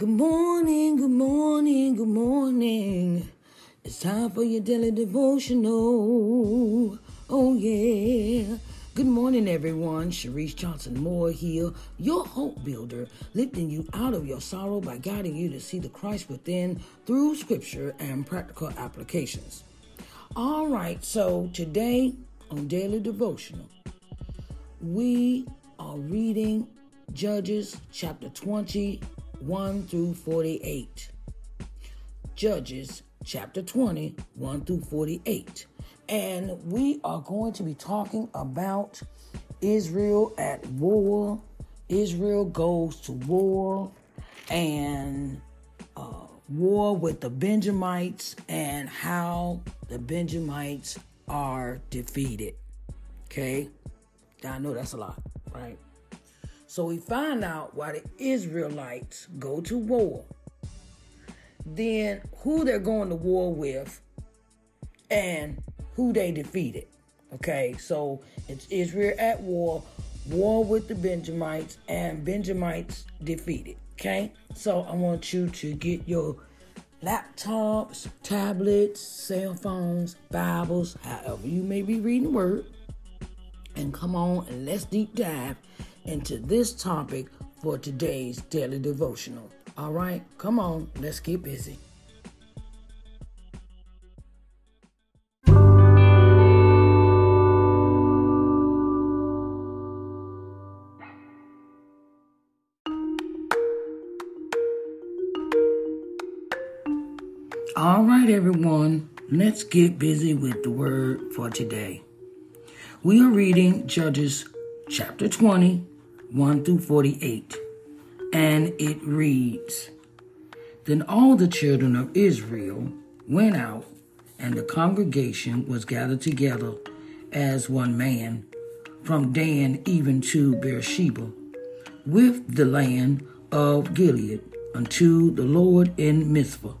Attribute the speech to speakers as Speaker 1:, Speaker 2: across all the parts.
Speaker 1: Good morning, good morning, good morning. It's time for your daily devotional. Oh, yeah. Good morning, everyone. Sharice Johnson Moore here, your hope builder, lifting you out of your sorrow by guiding you to see the Christ within through scripture and practical applications. All right, so today on Daily Devotional, we are reading Judges chapter 20, 1 through 48. Judges chapter 20, 1 through 48. And we are going to be talking about Israel at war. Israel goes to war and uh, war with the Benjamites and how the Benjamites are defeated. Okay? I know that's a lot, right? So we find out why the Israelites go to war. Then who they're going to war with and who they defeated. Okay, so it's Israel at war, war with the Benjamites, and Benjamites defeated. Okay, so I want you to get your laptops, tablets, cell phones, Bibles, however you may be reading the word, and come on and let's deep dive into this topic for today's daily devotional. All right, come on, let's get busy. All right, everyone, let's get busy with the word for today. We are reading Judges chapter 20, 1 through 48, and it reads Then all the children of Israel went out, and the congregation was gathered together as one man, from Dan even to Beersheba, with the land of Gilead, unto the Lord in Mizpah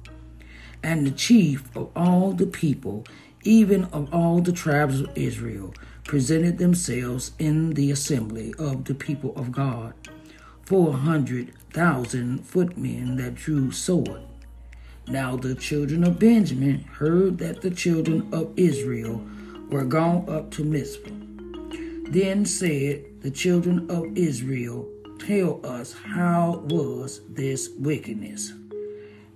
Speaker 1: and the chief of all the people, even of all the tribes of Israel, presented themselves in the assembly of the people of God, four hundred thousand footmen that drew sword. Now the children of Benjamin heard that the children of Israel were gone up to Mizpah. Then said the children of Israel, Tell us how was this wickedness?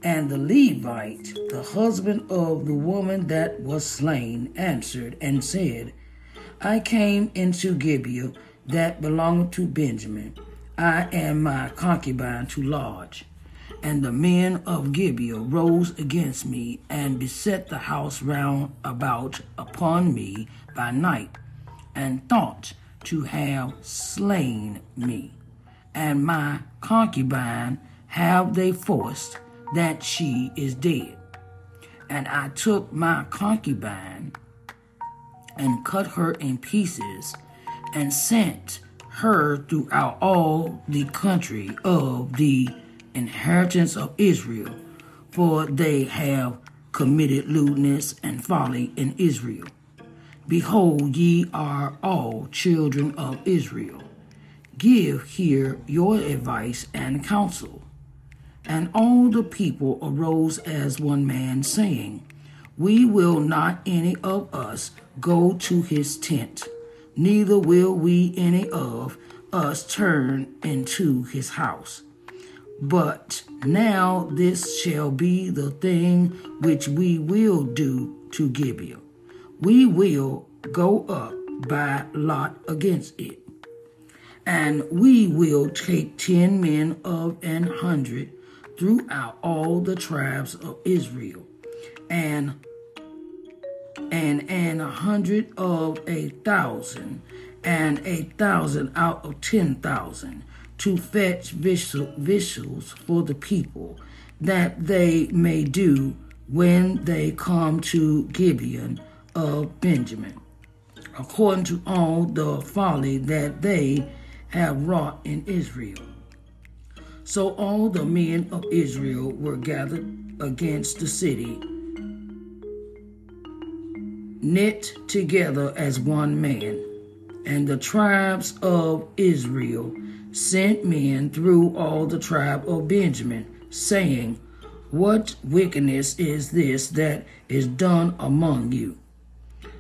Speaker 1: And the Levite, the husband of the woman that was slain, answered and said, I came into Gibeah that belonged to Benjamin. I and my concubine to lodge. And the men of Gibeah rose against me and beset the house round about upon me by night, and thought to have slain me. And my concubine have they forced that she is dead. And I took my concubine and cut her in pieces and sent her throughout all the country of the inheritance of Israel, for they have committed lewdness and folly in Israel. Behold, ye are all children of Israel. Give here your advice and counsel. And all the people arose as one man, saying, We will not any of us go to his tent, neither will we any of us turn into his house. But now this shall be the thing which we will do to Gibeah. We will go up by lot against it. And we will take ten men of an hundred throughout all the tribes of Israel, and and and a hundred of a thousand, and a thousand out of ten thousand, to fetch victuals for the people, that they may do when they come to Gibeon of Benjamin, according to all the folly that they have wrought in Israel. So all the men of Israel were gathered against the city, knit together as one man. And the tribes of Israel sent men through all the tribe of Benjamin, saying, What wickedness is this that is done among you?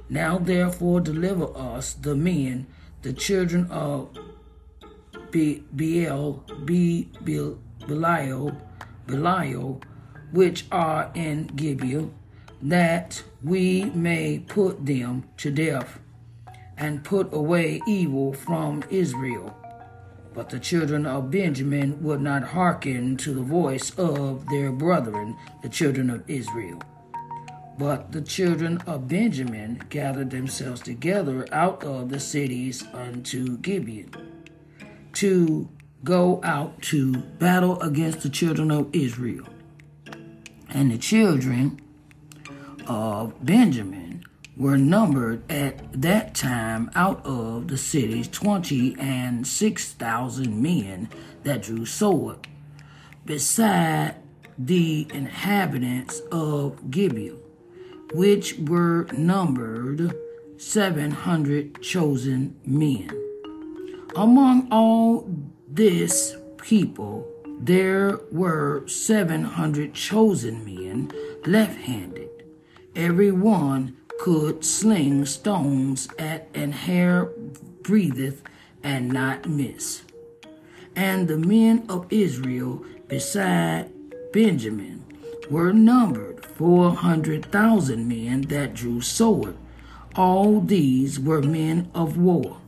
Speaker 1: Now therefore deliver us the men, the children of Be- Beel, Be- Be- Belial, Belial, which are in Gibeah, that we may put them to death and put away evil from Israel. But the children of Benjamin would not hearken to the voice of their brethren, the children of Israel. But the children of Benjamin gathered themselves together out of the cities unto Gibeon to go out to battle against the children of Israel. And the children of Benjamin were numbered at that time out of the cities twenty and six thousand men that drew sword, beside the inhabitants of Gibeah, which were numbered seven hundred chosen men. Among all this people, there were seven hundred chosen men left handed. Every one could sling stones at an hair breatheth and not miss. And the men of Israel beside Benjamin were numbered four hundred thousand men that drew sword. All these were men of war.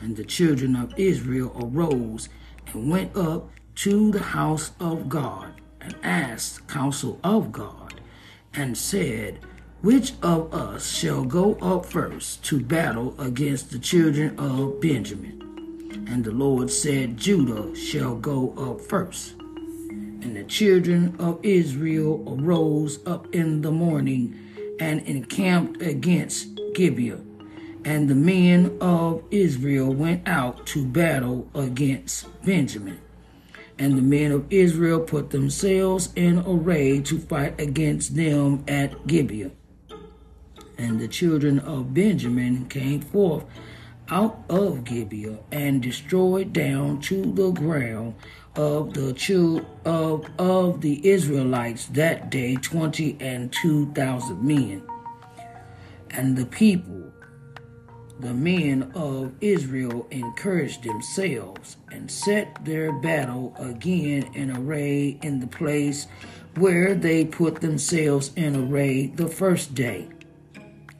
Speaker 1: And the children of Israel arose and went up to the house of God and asked counsel of God and said, which of us shall go up first to battle against the children of Benjamin? And the Lord said, Judah shall go up first. And the children of Israel arose up in the morning and encamped against Gibeah. And the men of Israel went out to battle against Benjamin. And the men of Israel put themselves in array to fight against them at Gibeah. And the children of Benjamin came forth out of Gibeah and destroyed down to the ground of the chil- of of the Israelites that day twenty and two thousand men. And the people, the men of Israel, encouraged themselves and set their battle again in array in the place where they put themselves in array the first day.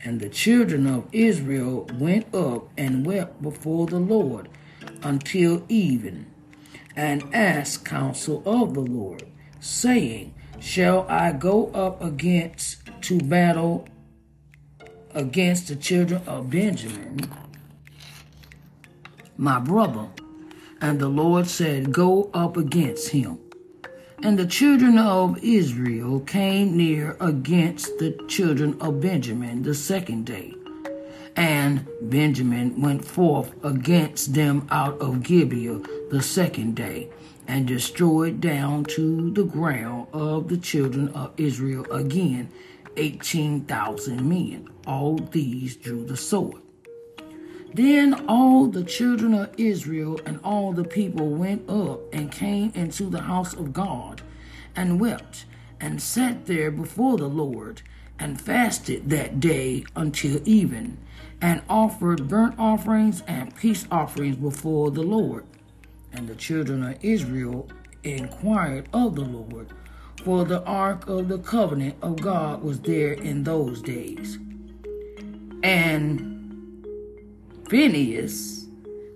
Speaker 1: And the children of Israel went up and wept before the Lord until even, and asked counsel of the Lord, saying, Shall I go up against to battle against the children of Benjamin, my brother? And the Lord said, Go up against him. And the children of Israel came near against the children of Benjamin the second day. And Benjamin went forth against them out of Gibeah the second day, and destroyed down to the ground of the children of Israel again eighteen thousand men. All these drew the sword. Then all the children of Israel and all the people went up and came into the house of God and wept and sat there before the Lord and fasted that day until even and offered burnt offerings and peace offerings before the Lord. And the children of Israel inquired of the Lord, for the ark of the covenant of God was there in those days. And Phinehas,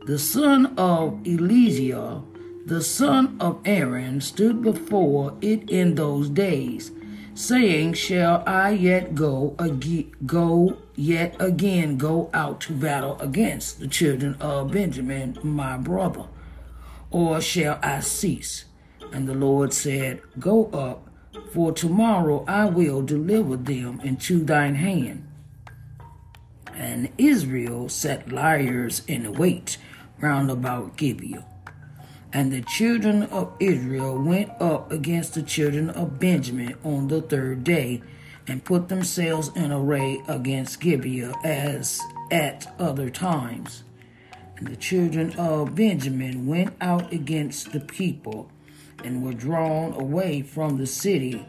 Speaker 1: the son of Eleazar, the son of Aaron, stood before it in those days, saying, Shall I yet go ag- go yet again go out to battle against the children of Benjamin, my brother, or shall I cease? And the Lord said, Go up, for tomorrow I will deliver them into thine hand and Israel set liers in wait round about Gibeah. And the children of Israel went up against the children of Benjamin on the third day, and put themselves in array against Gibeah as at other times. And the children of Benjamin went out against the people, and were drawn away from the city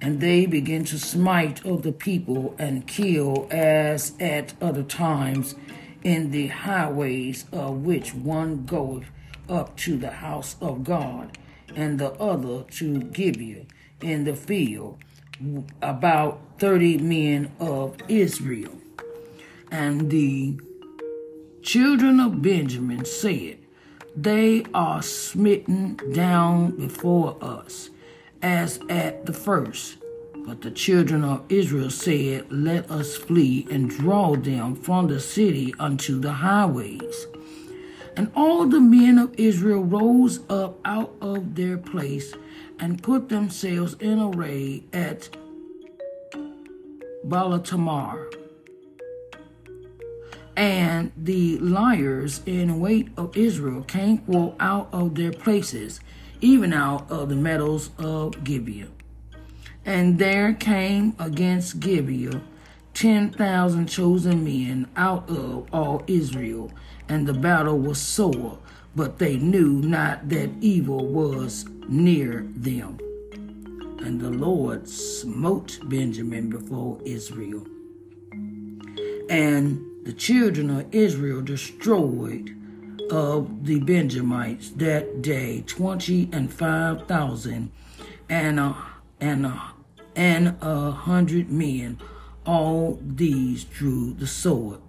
Speaker 1: and they began to smite of the people and kill as at other times in the highways of which one goeth up to the house of God, and the other to Gibeah in the field, about thirty men of Israel. And the children of Benjamin said, they are smitten down before us, as at the first. But the children of Israel said, Let us flee and draw them from the city unto the highways. And all the men of Israel rose up out of their place and put themselves in array at Baal-tamar. And the liers in wait of Israel came forth out of their places, even out of the meadows of Gibeah. And there came against Gibeah ten thousand chosen men out of all Israel, and the battle was sore, but they knew not that evil was near them. And the Lord smote Benjamin before Israel. And the children of Israel destroyed of the Benjamites that day twenty and five thousand and a and a and a hundred men. All these drew the sword.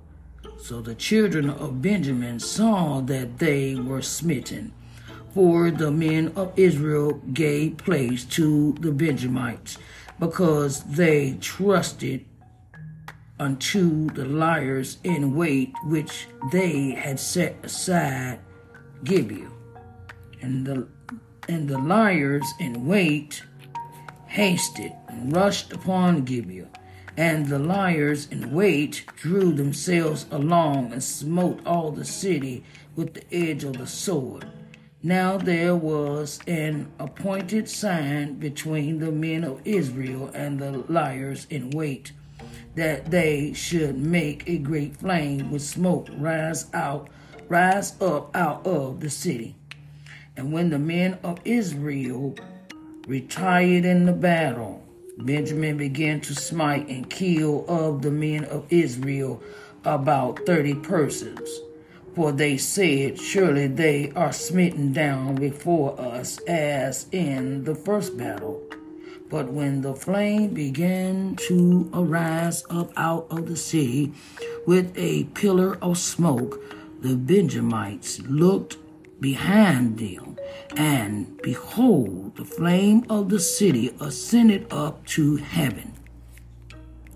Speaker 1: So the children of Benjamin saw that they were smitten. For the men of Israel gave place to the Benjamites because they trusted unto the liers in wait which they had set aside Gibeah. And the and the liers in wait hasted and rushed upon Gibeah. And the liers in wait drew themselves along and smote all the city with the edge of the sword. Now there was an appointed sign between the men of Israel and the liers in wait that they should make a great flame with smoke rise out, rise up out of the city. And when the men of Israel retired in the battle, Benjamin began to smite and kill of the men of Israel about thirty persons. For they said, Surely they are smitten down before us as in the first battle. But when the flame began to arise up out of the city with a pillar of smoke, the Benjamites looked behind them, and behold, the flame of the city ascended up to heaven.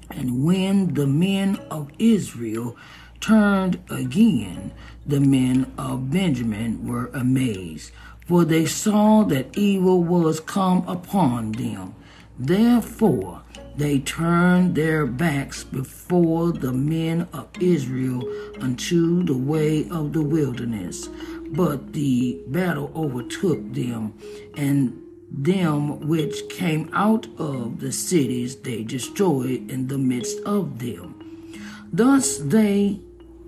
Speaker 1: And when the men of Israel turned again, the men of Benjamin were amazed, for they saw that evil was come upon them. Therefore, they turned their backs before the men of Israel unto the way of the wilderness. But the battle overtook them, and them which came out of the cities they destroyed in the midst of them. Thus they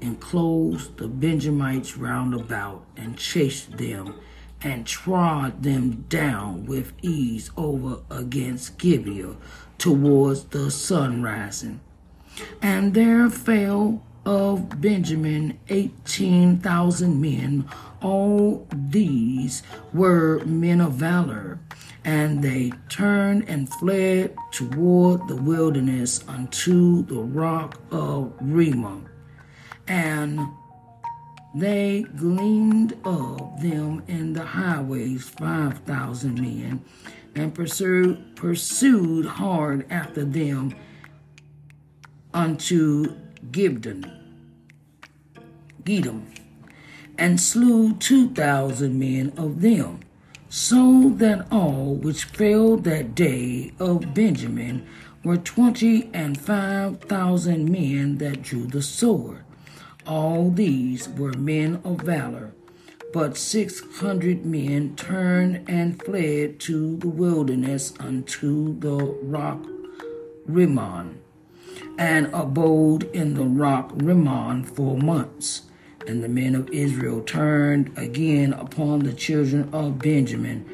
Speaker 1: enclosed the Benjamites round about and chased them and trod them down with ease over against Gibeah towards the sun rising. And there fell of Benjamin eighteen thousand men. All these were men of valor, and they turned and fled toward the wilderness unto the rock of Rimmon. And they gleaned of them in the highways five thousand men, and pursued pursued hard after them unto Gibeon, Gidom, and slew two thousand men of them, so that all which fell that day of Benjamin were twenty and five thousand men that drew the sword. All these were men of valor, but six hundred men turned and fled to the wilderness unto the rock Rimmon, and abode in the rock Rimmon for months. And the men of Israel turned again upon the children of Benjamin,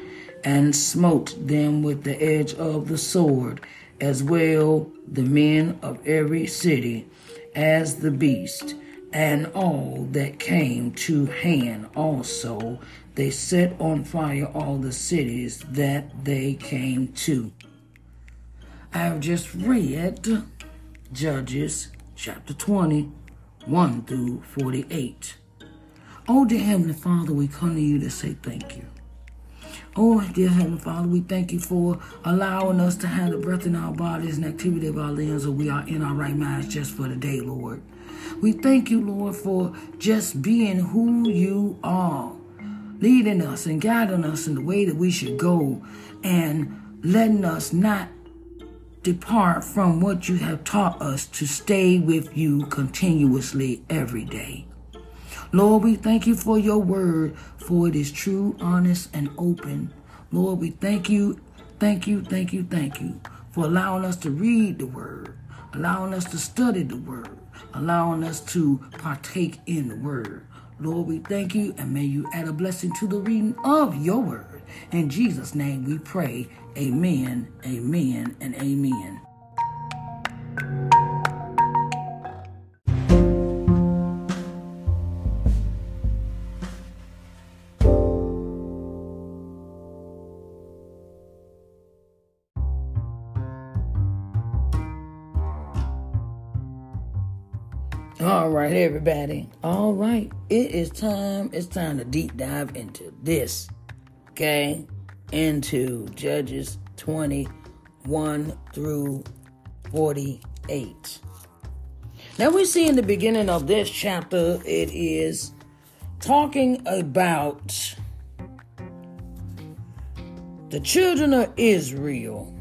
Speaker 1: and smote them with the edge of the sword, as well the men of every city as the beast and all that came to hand also they set on fire all the cities that they came to. I have just read Judges chapter 20, 1 through 48. Oh, dear Heavenly Father, we come to you to say thank you. Oh, dear Heavenly Father, we thank you for allowing us to have the breath in our bodies and activity of our limbs, and we are in our right minds just for the day, Lord. We thank you, Lord, for just being who you are, leading us and guiding us in the way that we should go, and letting us not depart from what you have taught us to stay with you continuously every day. Lord, we thank you for your word, for it is true, honest, and open. Lord, we thank you, thank you, thank you, thank you for allowing us to read the word, allowing us to study the word, allowing us to partake in the word. Lord, we thank you and may you add a blessing to the reading of your word. In Jesus' name we pray. Amen, amen, and amen. Right, everybody. All right, it is time. It's time to deep dive into this. Okay, into Judges 21 through 48. Now we see in the beginning of this chapter, it is talking about the children of Israel,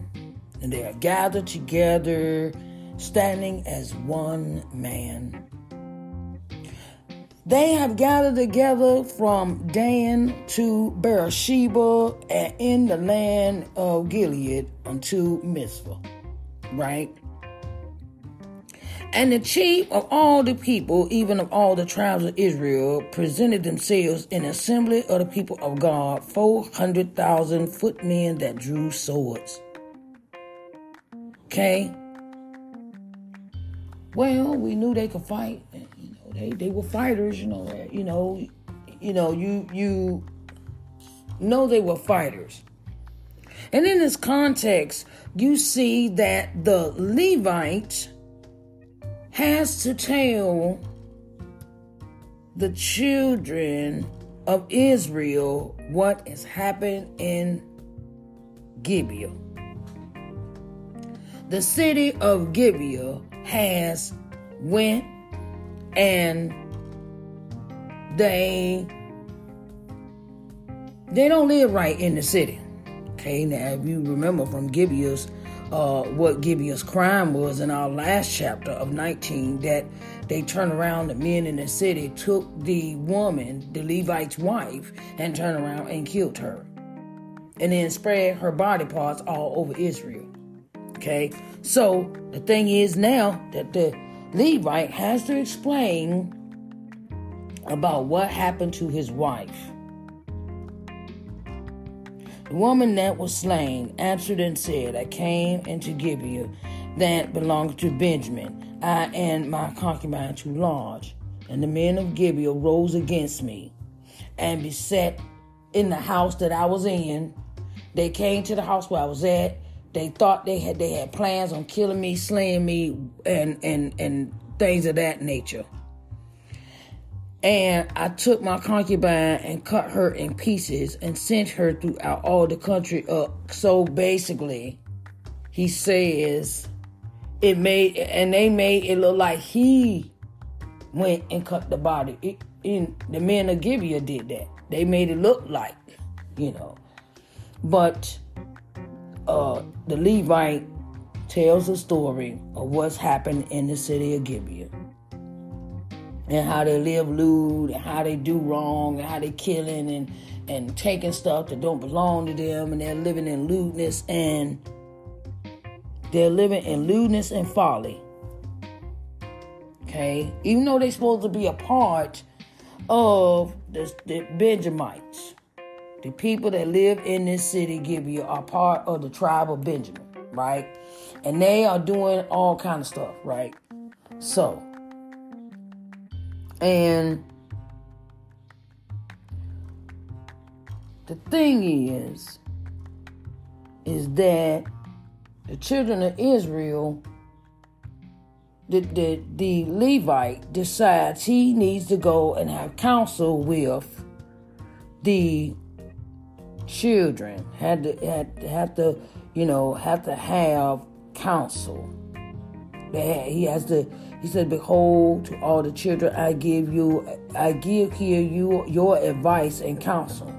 Speaker 1: and they are gathered together, standing as one man. They have gathered together from Dan to Beersheba and in the land of Gilead unto Mizpah, right? And the chief of all the people, even of all the tribes of Israel, presented themselves in assembly of the people of God, 400,000 footmen that drew swords. Okay? Well, we knew they could fight. They, they were fighters, you know, you know, you know, you you know they were fighters. And in this context, you see that the Levite has to tell the children of Israel what has happened in Gibeah. The city of Gibeah has went and they they don't live right in the city. Okay, now if you remember from Gibeah's uh, what Gibeah's crime was in our last chapter of 19, that they turned around, the men in the city took the woman, the Levite's wife, and turned around and killed her. And then spread her body parts all over Israel. Okay, so the thing is now that the Levite has to explain about what happened to his wife. The woman that was slain answered and said, I came into Gibeah that belonged to Benjamin, I and my concubine to lodge. And the men of Gibeah rose against me and beset in the house that I was in. They came to the house where I was at. They thought they had they had plans on killing me, slaying me, and and and things of that nature. And I took my concubine and cut her in pieces and sent her throughout all the country up. So basically, he says it made, and they made it look like he went and cut the body. In the men of Gibeah did that. They made it look like, you know. But uh, the Levite tells a story of what's happened in the city of Gibeah and how they live lewd and how they do wrong and how they killing and and taking stuff that don't belong to them and they're living in lewdness and they're living in lewdness and folly. Okay, even though they're supposed to be a part of the, the Benjamites, the people that live in this city, Gibeah, are part of the tribe of Benjamin, right? And they are doing all kind of stuff, right? So, and the thing is, is that the children of Israel the, the, the Levite decides he needs to go and have counsel with the children. Had to had have to, you know, have to have counsel. He has to. He said, "Behold, to all the children, I give you, I give here you your advice and counsel."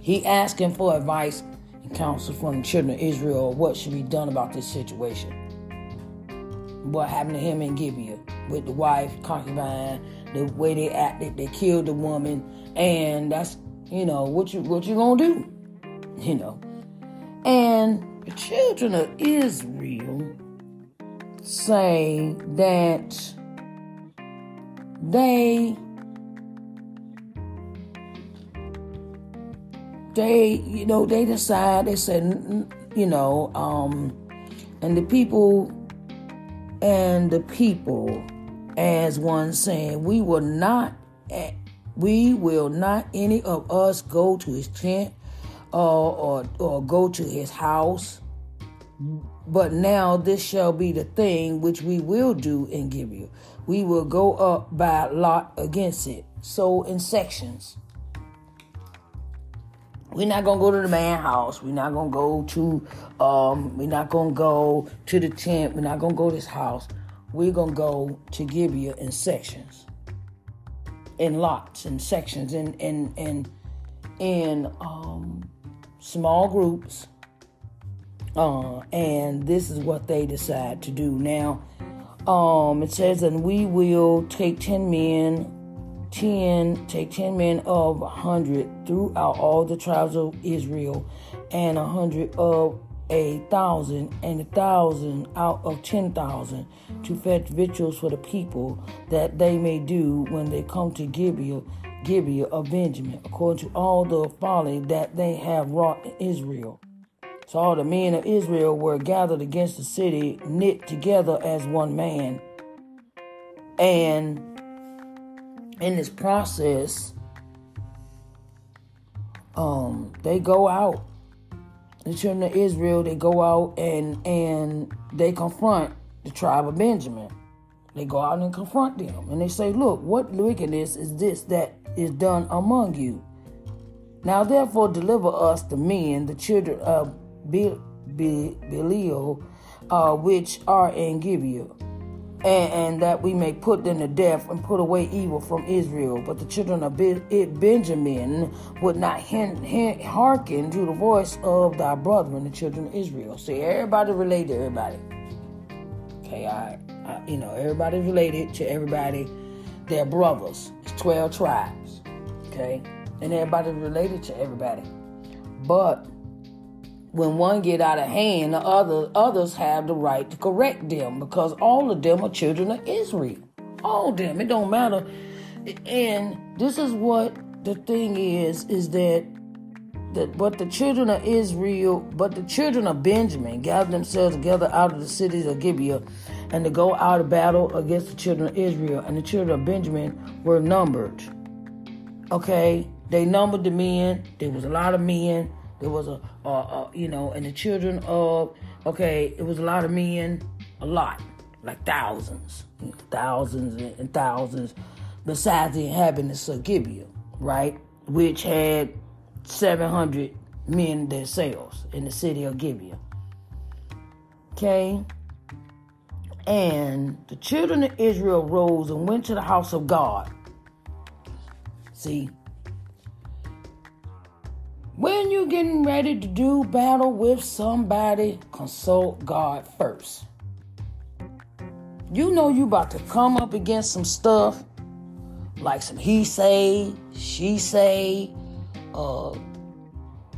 Speaker 1: He asking for advice and counsel from the children of Israel. What should be done about this situation? What happened to him in Gibeah with the wife, concubine, the way they acted, they killed the woman, and that's you know what you what you gonna do, you know. And the children of Israel say that they they you know they decide they said you know um and the people and the people as one saying we will not we will not any of us go to his tent or or, or go to his house but now this shall be the thing which we will do in Gibeah. We will go up by lot against it. So in sections. We're not gonna go to the man house. We're not gonna go to um we're not gonna go to the tent. We're not gonna go to his house. We're gonna go to Gibeah in sections. In lots and sections in in in in um small groups. Uh, and this is what they decide to do. Now, um, it says, and we will take 10 men 10 take 10 men of a 100 throughout all the tribes of israel and a 100 of a thousand and a thousand out of 10,000 to fetch victuals for the people that they may do when they come to gibeah gibeah of benjamin according to all the folly that they have wrought in israel so all the men of israel were gathered against the city knit together as one man and in this process, um, they go out. The children of Israel, they go out and and they confront the tribe of Benjamin. They go out and confront them, and they say, "Look, what wickedness is this that is done among you? Now, therefore, deliver us the men, the children of Belial, uh, which are in Gibeah." And, and, that we may put them to death and put away evil from Israel. But the children of Benjamin would not hearken to the voice of thy brethren, the children of Israel. See, everybody related to everybody. Okay, I, I you know, everybody related to everybody. They're brothers. It's 12 tribes. Okay, and everybody related to everybody. But when one get out of hand, the other others have the right to correct them because all of them are children of Israel. All of them. It don't matter. And this is what the thing is, is that that but the children of Israel, but the children of Benjamin gathered themselves together out of the cities of Gibeah and to go out of battle against the children of Israel. And the children of Benjamin were numbered. Okay? They numbered the men. There was a lot of men there was a, a, a, you know, and the children of, okay, it was a lot of men, a lot, like thousands, thousands and thousands, besides the inhabitants of Gibeah, right? Which had 700 men themselves in the city of Gibeah. Okay? And the children of Israel rose and went to the house of God. See, when you're getting ready to do battle with somebody, consult God first. You know you about to come up against some stuff like some he say, she say, uh,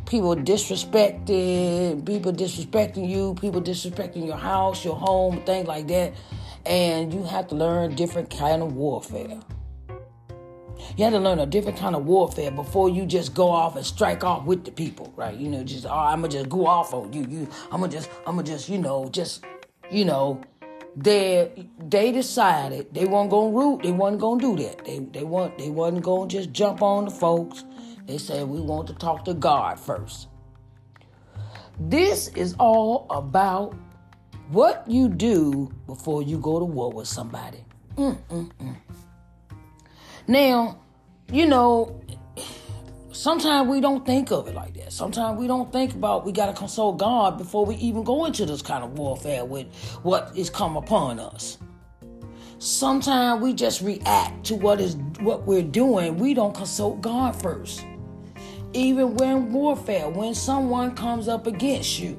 Speaker 1: people disrespecting, people disrespecting you, people disrespecting your house, your home, things like that. And you have to learn different kind of warfare. You had to learn a different kind of warfare before you just go off and strike off with the people, right? You know, just oh, I'm gonna just go off on you. You, I'm gonna just, I'm gonna just, you know, just, you know, they they decided they weren't gonna root. They wasn't gonna do that. They they want they wasn't gonna just jump on the folks. They said we want to talk to God first. This is all about What you do before you go to war with somebody. Mm-mm-mm. Now, you know, sometimes we don't think of it like that. Sometimes we don't think about we got to consult God before we even go into this kind of warfare with what is come upon us. Sometimes we just react to what is what we're doing. We don't consult God first. Even when warfare, when someone comes up against you,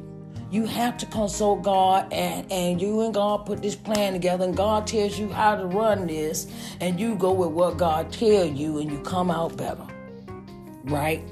Speaker 1: you have to consult God and, and you and God put this plan together and God tells you how to run this and you go with what God tell you and you come out better. Right?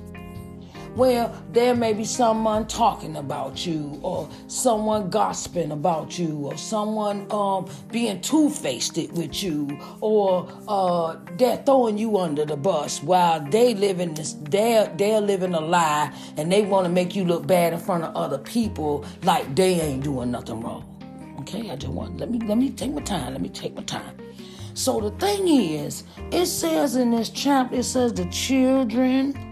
Speaker 1: Well, there may be someone talking about you, or someone gossiping about you, or someone um, being two faced with you, or uh, they're throwing you under the bus while they living this, they're they're living a lie, and they want to make you look bad in front of other people, like they ain't doing nothing wrong. Okay, I just want let me let me take my time. Let me take my time. So the thing is, it says in this chapter, it says the children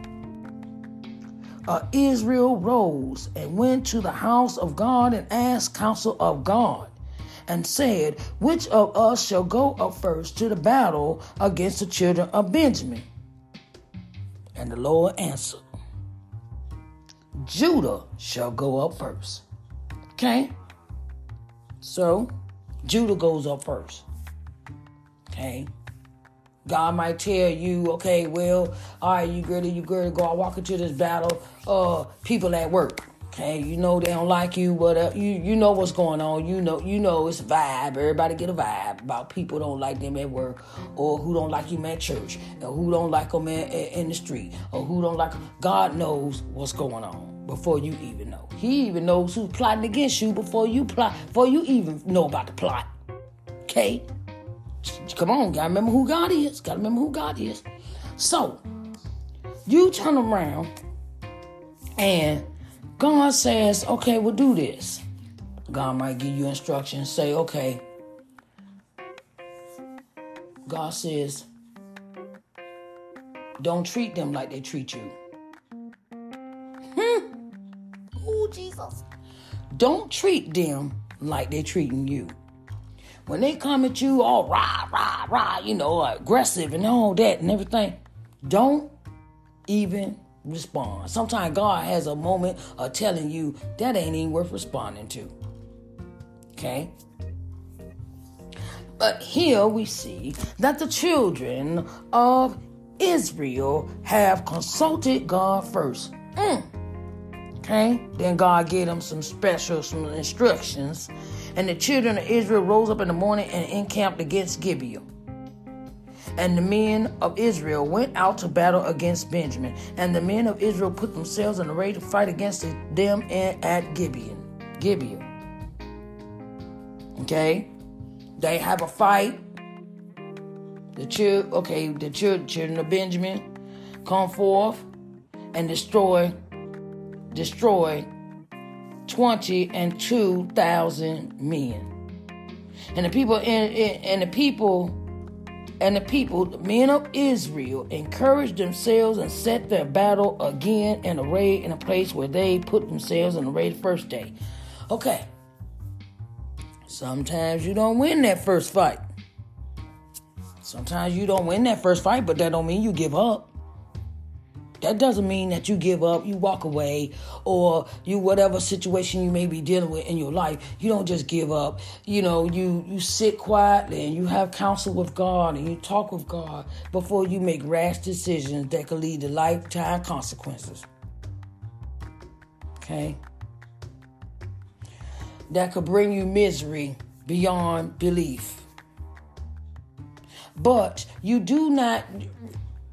Speaker 1: uh, Israel rose and went to the house of God and asked counsel of God and said, Which of us shall go up first to the battle against the children of Benjamin? And the Lord answered, Judah shall go up first. Okay? So, Judah goes up first. Okay? God might tell you, okay, well, all right, you ready, you ready to go out walk into this battle. Uh, people at work, okay, you know they don't like you, but uh, you you know what's going on. You know you know it's a vibe. Everybody get a vibe about people don't like them at work, or who don't like you at church, or who don't like them in, in the street, or who don't like. God knows what's going on before you even know. He even knows who's plotting against you before you plot, before you even know about the plot. Okay. Come on, gotta remember who God is. Gotta remember who God is. So, you turn around and God says, okay, we'll do this. God might give you instructions, say, okay. God says, don't treat them like they treat you. Hmm. Oh, Jesus. Don't treat them like they're treating you when they come at you all rah, rah, rah, you know, aggressive and all that and everything, don't even respond. Sometimes God has a moment of telling you that ain't even worth responding to. Okay? But here we see that the children of Israel have consulted God first. Mm. Okay? Then God gave them some special some instructions and the children of Israel rose up in the morning and encamped against Gibeah. And the men of Israel went out to battle against Benjamin. And the men of Israel put themselves in array to fight against them at Gibeon. Gibeah. Okay? They have a fight. The children, okay, the children of Benjamin come forth and destroy, destroy 20 and 2,000 men. And the people and, and the people and the people, the men of Israel, encouraged themselves and set their battle again in array in a place where they put themselves in array the first day. Okay. Sometimes you don't win that first fight. Sometimes you don't win that first fight, but that don't mean you give up. That doesn't mean that you give up, you walk away, or you whatever situation you may be dealing with in your life, you don't just give up. You know, you you sit quietly and you have counsel with God and you talk with God before you make rash decisions that could lead to lifetime consequences. Okay? That could bring you misery beyond belief. But you do not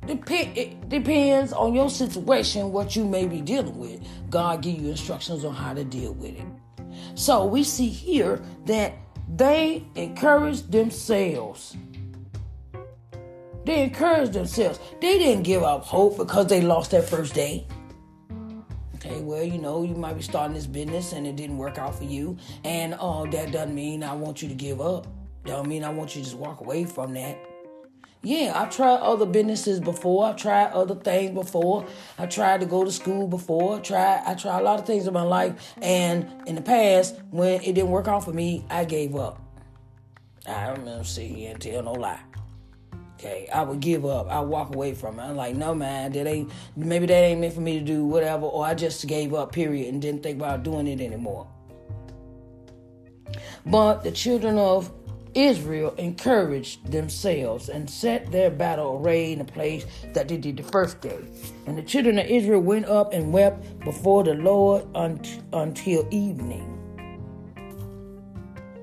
Speaker 1: Dep- it depends on your situation, what you may be dealing with. God give you instructions on how to deal with it. So we see here that they encouraged themselves. They encouraged themselves. They didn't give up hope because they lost their first day. Okay, well, you know, you might be starting this business and it didn't work out for you. And uh, that doesn't mean I want you to give up. Don't mean I want you to just walk away from that. Yeah, I tried other businesses before. I tried other things before. I tried to go to school before. I tried I tried a lot of things in my life. And in the past, when it didn't work out for me, I gave up. I don't remember sitting here and tell no lie. Okay, I would give up. I walk away from it. I'm like, no man, that ain't maybe that ain't meant for me to do whatever, or I just gave up, period, and didn't think about doing it anymore. But the children of Israel encouraged themselves and set their battle array in the place that they did the first day. And the children of Israel went up and wept before the Lord until evening.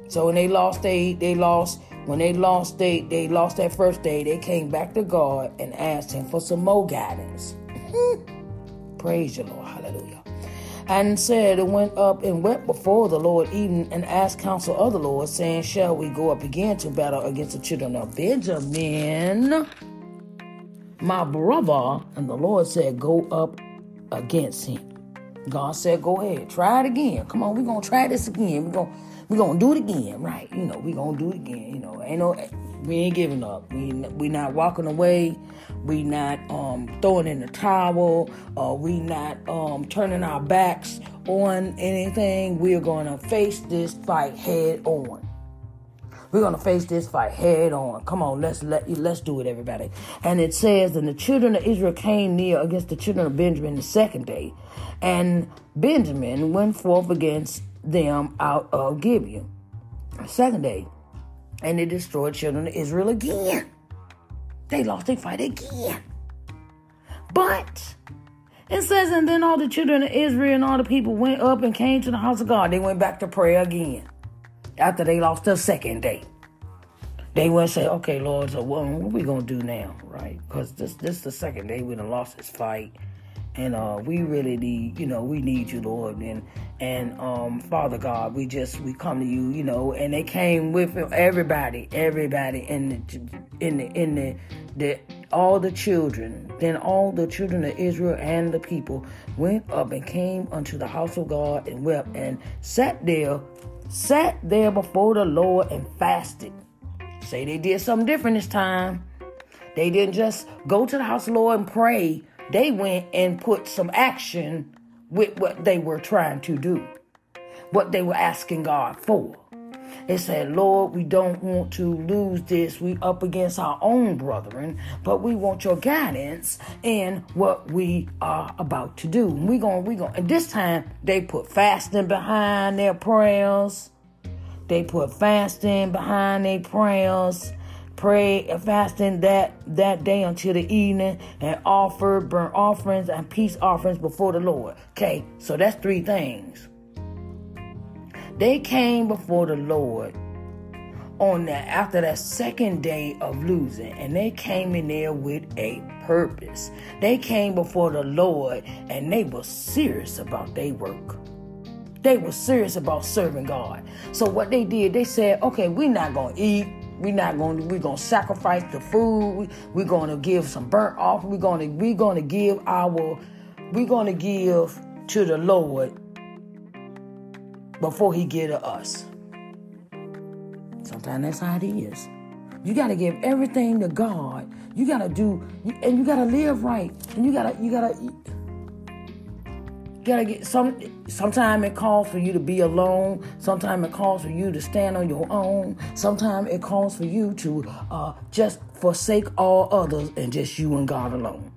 Speaker 1: So when they lost they they lost when they lost they they lost that first day, they came back to God and asked him for some more guidance. Praise the Lord. Hallelujah and said and went up and wept before the Lord even and asked counsel of the Lord, saying, Shall we go up again to battle against the children of Benjamin? My brother, and the Lord said, Go up against him. God said, Go ahead, try it again. Come on, we're gonna try this again. We're gonna we're gonna do it again, right? You know, we're gonna do it again. You know, ain't no we ain't giving up. We we not walking away. We not um, throwing in the towel. Uh, we not um, turning our backs on anything. We are going to face this fight head on. We're gonna face this fight head on. Come on, let's let let's do it, everybody. And it says, and the children of Israel came near against the children of Benjamin the second day, and Benjamin went forth against them out of Gibeon. The second day, and they destroyed children of Israel again. They lost their fight again. But it says, and then all the children of Israel and all the people went up and came to the house of God. They went back to prayer again after they lost the second day. They went and say, okay, Lord, so what, what we going to do now, right? Because this, this is the second day we done lost this fight and uh, we really need, you know, we need you, Lord, and and um, Father God, we just we come to you, you know, and they came with everybody, everybody in the in the in the, the all the children, then all the children of Israel and the people went up and came unto the house of God and wept and sat there, sat there before the Lord and fasted. Say they did something different this time. They didn't just go to the house of the Lord and pray they went and put some action with what they were trying to do, what they were asking God for. They said, Lord, we don't want to lose this. We up against our own brethren, but we want your guidance in what we are about to do. We going, we going. And this time they put fasting behind their prayers. They put fasting behind their prayers pray and fasting that that day until the evening and offer burnt offerings and peace offerings before the Lord. Okay, so that's three things. They came before the Lord on that after that second day of losing, and they came in there with a purpose. They came before the Lord and they were serious about their work. They were serious about serving God. So what they did, they said, okay, we're not gonna eat we're not going to, we're to sacrifice the food. We're going to give some burnt off. We're going to, we're to give our, we're to give to the Lord before he give to us. Sometimes that's how it is. You got to give everything to God. You got to do, and you got to live right. And you got to, you got to, gotta get some sometimes it calls for you to be alone. Sometimes it calls for you to stand on your own. Sometimes it calls for you to uh, just forsake all others and just you and god alone.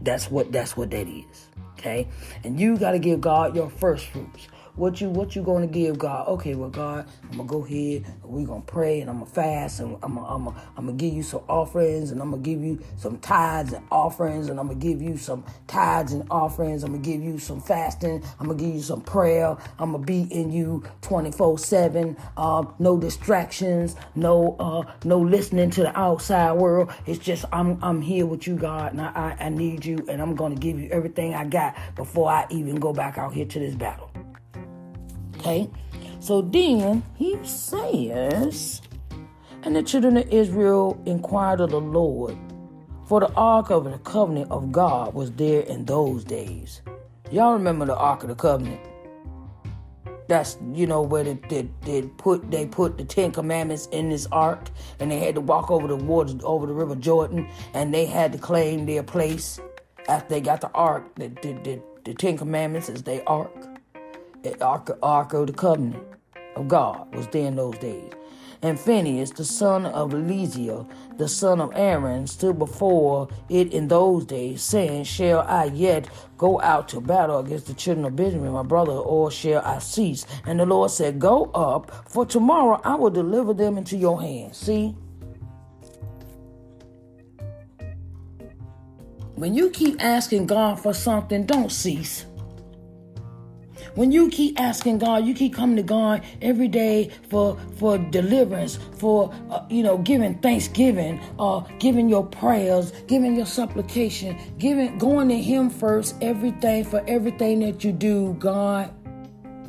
Speaker 1: That's what that's what that is okay? And you got to give god your first fruits what you what you gonna give God? Okay, well God, I'm gonna go ahead we gonna pray and I'm gonna fast and I'm gonna, I'm gonna, I'm give you some offerings and I'm gonna give you some tithes and offerings and I'm gonna give you some tithes and offerings. I'm gonna give you some fasting. I'm gonna give you some prayer. I'm gonna be in you 24 seven. Um, no distractions. No uh, no listening to the outside world. It's just I'm I'm here with you, God, and I, I, I need you, and I'm gonna give you everything I got before I even go back out here to this battle. Okay? So then he says, And the children of Israel inquired of the Lord, for the ark of the covenant of God was there in those days. Y'all remember the ark of the covenant? That's you know where they, they, they put they put the Ten Commandments in this ark, and they had to walk over the water over the River Jordan, and they had to claim their place after they got the ark. The the, the, the Ten Commandments as their ark, ark, ark of the covenant of God was there in those days. And Phinehas, the son of Eleazar, the son of Aaron, stood before it in those days, saying, Shall I yet go out to battle against the children of Benjamin, my brother, or shall I cease? And the Lord said, Go up, for tomorrow I will deliver them into your hands. See? When you keep asking God for something, don't cease. When you keep asking God, you keep coming to God every day for for deliverance, for uh, you know, giving thanksgiving, uh, giving your prayers, giving your supplication, giving going to Him first. Everything for everything that you do, God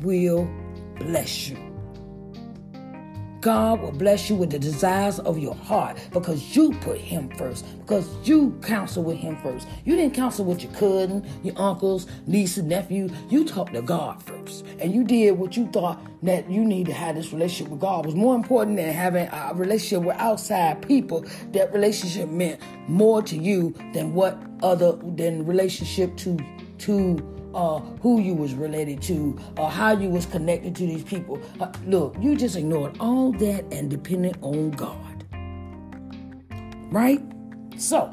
Speaker 1: will bless you. God will bless you with the desires of your heart because you put Him first, because you counsel with Him first. You didn't counsel with your cousin, your uncles, nieces, nephew. You talked to God first. And you did what you thought that you need to have this relationship with God it was more important than having a relationship with outside people. That relationship meant more to you than what other, than relationship to, to, uh, who you was related to, or how you was connected to these people. Uh, look, you just ignored all that and depended on God. Right? So,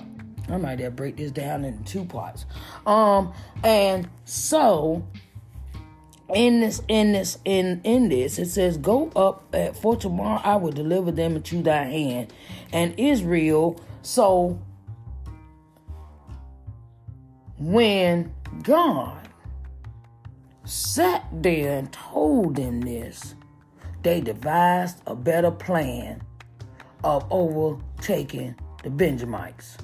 Speaker 1: I might have break this down into two parts. Um, and so in this, in this, in in this, it says, "Go up at, for tomorrow. I will deliver them into thy hand." And Israel. So when God sat there and told them this, they devised a better plan of overtaking the Benjamites.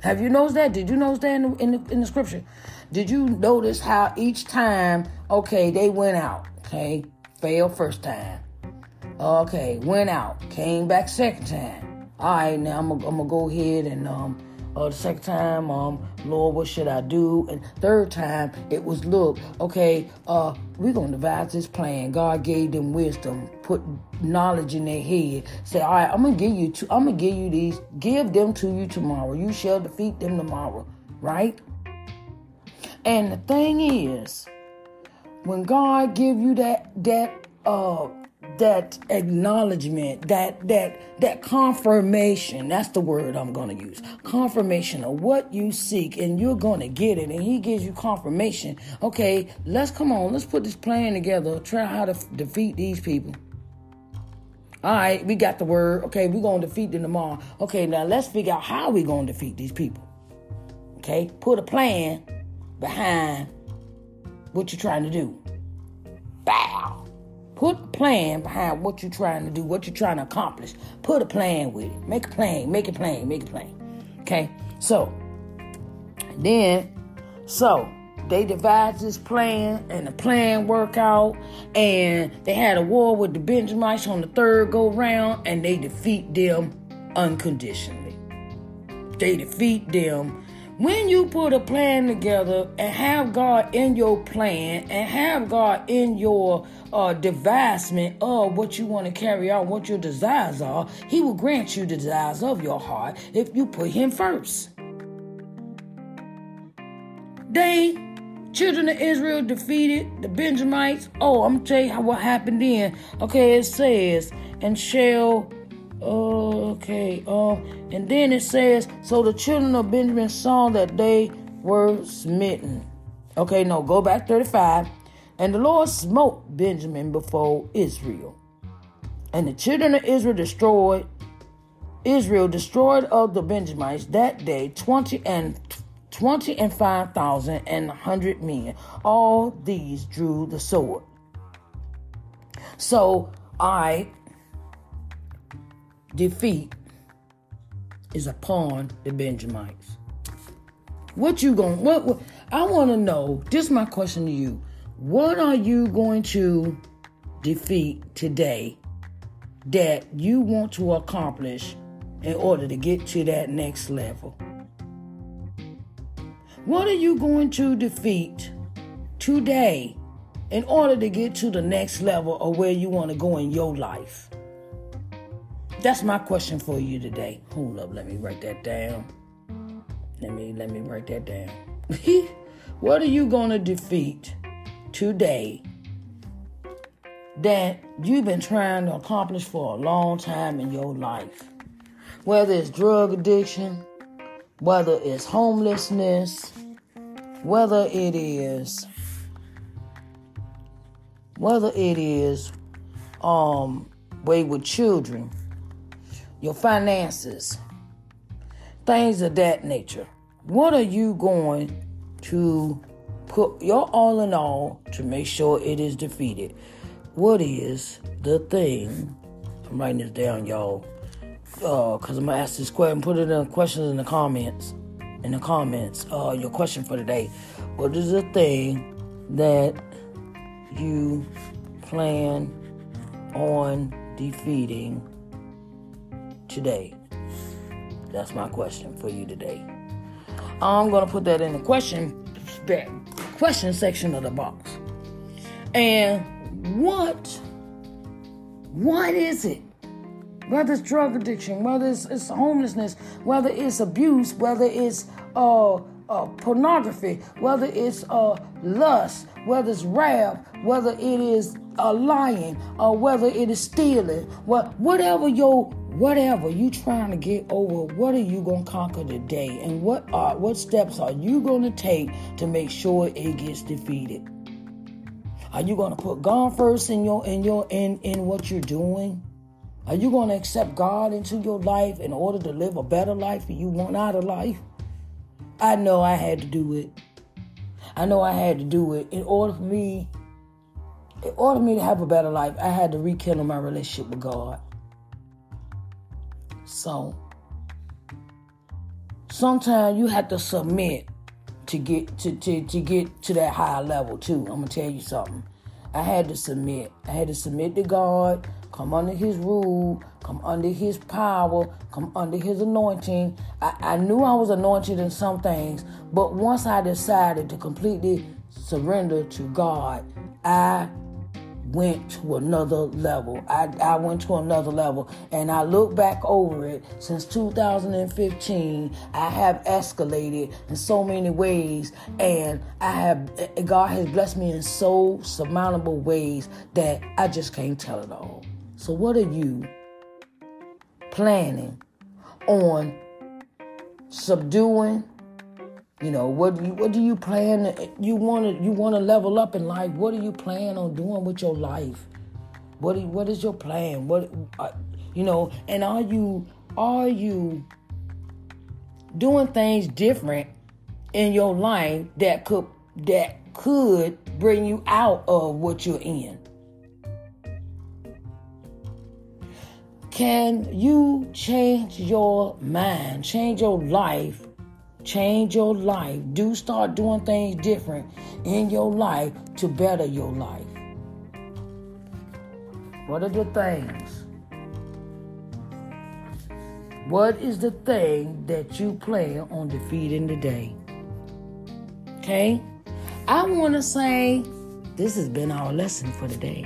Speaker 1: Have you noticed that? Did you notice that in the, in the, in the scripture? Did you notice how each time, okay, they went out, okay, failed first time, okay, went out, came back second time. All right, now I'm gonna, I'm gonna go ahead and um, the second time, um, Lord, what should I do? And third time, it was, look, okay, uh, we're gonna devise this plan. God gave them wisdom, put knowledge in their head. Say, all right, I'm gonna give you, two, I'm gonna give you these, give them to you tomorrow. You shall defeat them tomorrow, right? And the thing is, when God give you that that uh that acknowledgement, that that that confirmation, that's the word I'm to use. Confirmation of what you seek and you're to get it and he gives you confirmation. Okay, let's come on, let's put this plan together. Try how to f- defeat these people. All right, we got the word. Okay, we're to defeat them tomorrow. Okay, now let's figure out how we're to defeat these people. Okay, put a plan behind what you're trying to do. Bow. Plan behind what you're trying to do, what you're trying to accomplish. Put a plan with it. Make a plan, make a plan, make a plan. Okay? So, then, so they devised this plan and the plan worked out and they had a war with the Benjamites on the third go round and they defeat them unconditionally. They defeat them when you put a plan together and have God in your plan and have God in your uh, devisement of what you want to carry out, what your desires are, He will grant you the desires of your heart if you put Him first. They, children of Israel, defeated the Benjamites. Oh, I'm gonna tell you what happened then. Okay, it says, and shall Okay. Um, and then it says, so the children of Benjamin saw that they were smitten. Okay, no, go back 35. And the Lord smote Benjamin before Israel. And the children of Israel destroyed Israel destroyed of the Benjamites that day 20 and 20 and 5,000 and a 100 men. All these drew the sword. So I defeat is upon the Benjamites. What you going what, what I want to know, this is my question to you. What are you going to defeat today that you want to accomplish in order to get to that next level? What are you going to defeat today in order to get to the next level of where you want to go in your life? That's my question for you today. Hold up, let me write that down. Let me let me write that down. what are you gonna defeat today that you've been trying to accomplish for a long time in your life? Whether it's drug addiction, whether it's homelessness, whether it is whether it is um way with children, your finances, things of that nature. What are you going to put your all in all to make sure it is defeated? What is the thing? I'm writing this down, y'all, because uh, I'm gonna ask this question. Put it in questions in the comments. In the comments, uh, your question for today. What is the thing that you plan on defeating today? That's my question for you today. I'm gonna put that in the question question section of the box. And what what is it? Whether it's drug addiction, whether it's, it's homelessness, whether it's abuse, whether it's uh, uh, pornography, whether it's uh, lust, whether it's wrath, whether it is uh, lying, or whether it is stealing, what, whatever your whatever you trying to get over, what are you gonna conquer today, and what are what steps are you gonna take to make sure it gets defeated? Are you gonna put God first in your in your in in what you're doing? Are you gonna accept God into your life in order to live a better life that you want out of life? I know I had to do it. I know I had to do it in order for me in order for me to have a better life, I had to rekindle my relationship with God. So sometimes you have to submit to get to, to, to get to that higher level too. I'm gonna tell you something. I had to submit. I had to submit to God, come under his rule, come under his power, come under his anointing. I, I knew I was anointed in some things, but once I decided to completely surrender to God, I went to another level. I, I went to another level. And I look back over it since 2015, I have escalated in so many ways. And I have, God has blessed me in so surmountable ways that I just can't tell it all. So, what are you planning on subduing? You know, what what do you plan? You want to you want to level up in life. What do you plan on doing with your life? What you, what is your plan? What uh, you know? And are you are you doing things different in your life that could that could bring you out of what you're in? Can you change your mind, change your life Change your life. Do start doing things different in your life to better your life. What are the things? What is the thing that you plan on defeating today? Okay? I want to say this has been our lesson for today.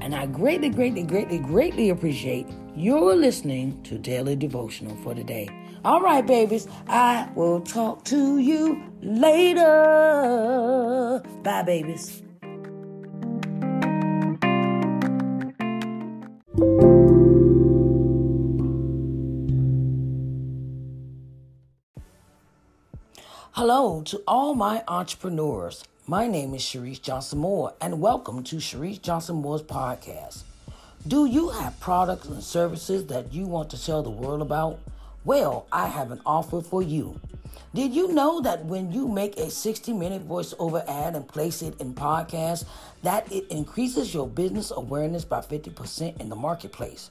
Speaker 1: And I greatly, greatly, greatly, greatly appreciate your listening to Daily Devotional for today. All right, babies, I will talk to you later. Bye, babies. Hello to all my entrepreneurs. My name is Sharice Johnson Moore, and welcome to Sharice Johnson Moore's podcast. Do you have products and services that you want to tell the world about? Well, I have an offer for you. Did you know that when you make a 60 minute voiceover ad and place it in podcasts, that it increases your business awareness by 50% in the marketplace?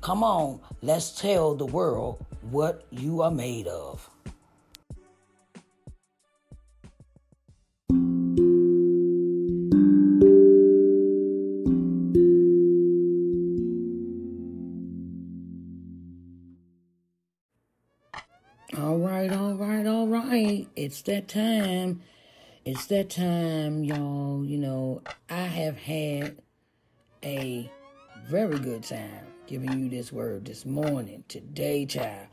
Speaker 1: Come on, let's tell the world what you are made of. All right, all right, all right. It's that time. It's that time, y'all. You know, I have had a very good time giving you this word this morning, today, child.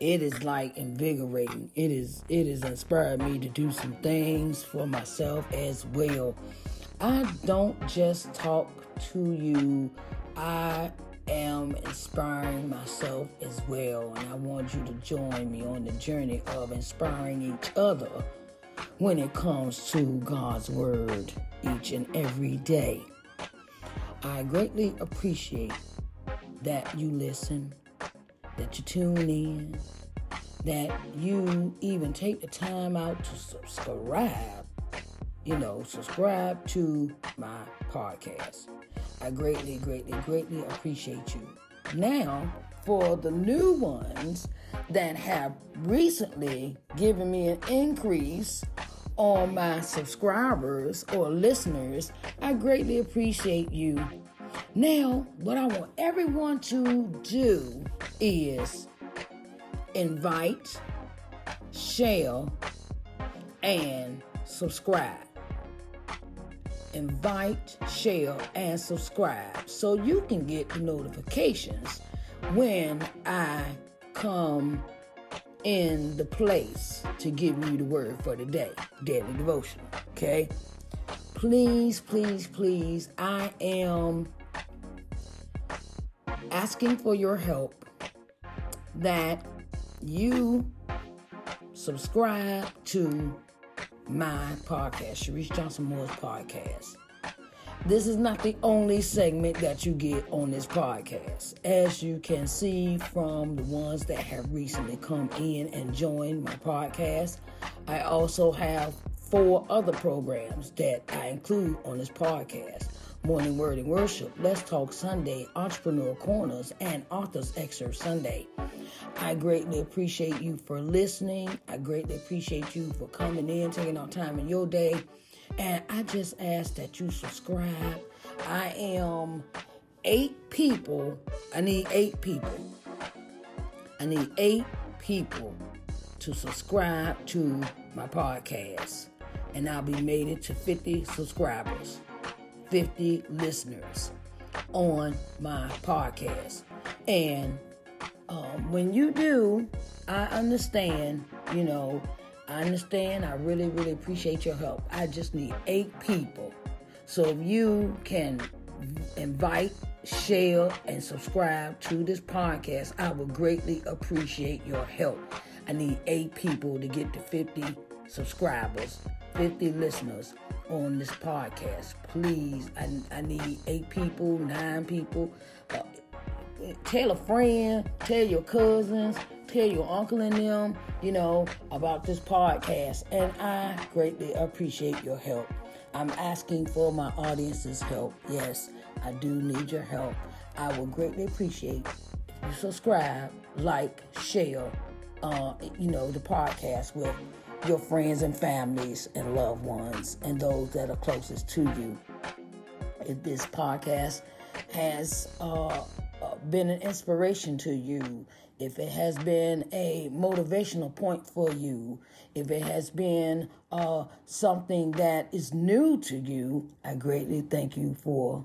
Speaker 1: It is like invigorating. It is it has inspired me to do some things for myself as well. I don't just talk to you. I am inspiring myself as well, and I want you to join me on the journey of inspiring each other when it comes to God's Word each and every day. I greatly appreciate that you listen, that you tune in, that you even take the time out to subscribe, you know, subscribe to my podcast. I greatly, greatly, greatly appreciate you. Now, for the new ones that have recently given me an increase on my subscribers or listeners, I greatly appreciate you. Now, what I want everyone to do is invite, share, and subscribe invite, share, and subscribe so you can get the notifications when I come in the place to give you the word for the day, daily devotion. Okay? Please, please, please, I am asking for your help that you subscribe to my podcast, Sharice Johnson Moore's podcast. This is not the only segment that you get on this podcast. As you can see from the ones that have recently come in and joined my podcast, I also have four other programs that I include on this podcast. Morning Word and Worship, Let's Talk Sunday, Entrepreneur Corners, and Authors Excerpt Sunday. I greatly appreciate you for listening. I greatly appreciate you for coming in, taking our time in your day. And I just ask that you subscribe. I am eight people. I need eight people. I need eight people to subscribe to my podcast. And I'll be made it to 50 subscribers, 50 listeners on my podcast. And um, when you do, I understand, you know, I understand. I really, really appreciate your help. I just need eight people. So if you can invite, share, and subscribe to this podcast, I would greatly appreciate your help. I need eight people to get to 50 subscribers, 50 listeners on this podcast. Please, I, I need eight people, nine people. Uh, tell a friend, tell your cousins, tell your uncle and them, you know, about this podcast. And I greatly appreciate your help. I'm asking for my audience's help. Yes, I do need your help. I will greatly appreciate you subscribe, like, share, uh, you know, the podcast with your friends and families and loved ones and those that are closest to you. If this podcast has uh, been an inspiration to you, if it has been a motivational point for you, if it has been uh, something that is new to you, I greatly thank you for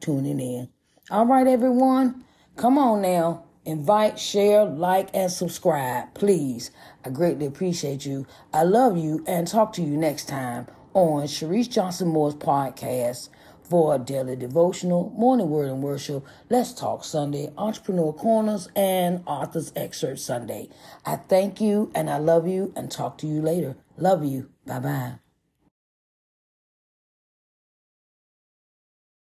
Speaker 1: tuning in. All right, everyone, come on now. Invite, share, like, and subscribe, please. I greatly appreciate you. I love you and talk to you next time on Sharice Johnson Moore's podcast for a daily devotional, morning word and worship, Let's Talk Sunday, Entrepreneur Corners, and Author's Excerpt Sunday. I thank you and I love you and talk to you later. Love you. Bye bye.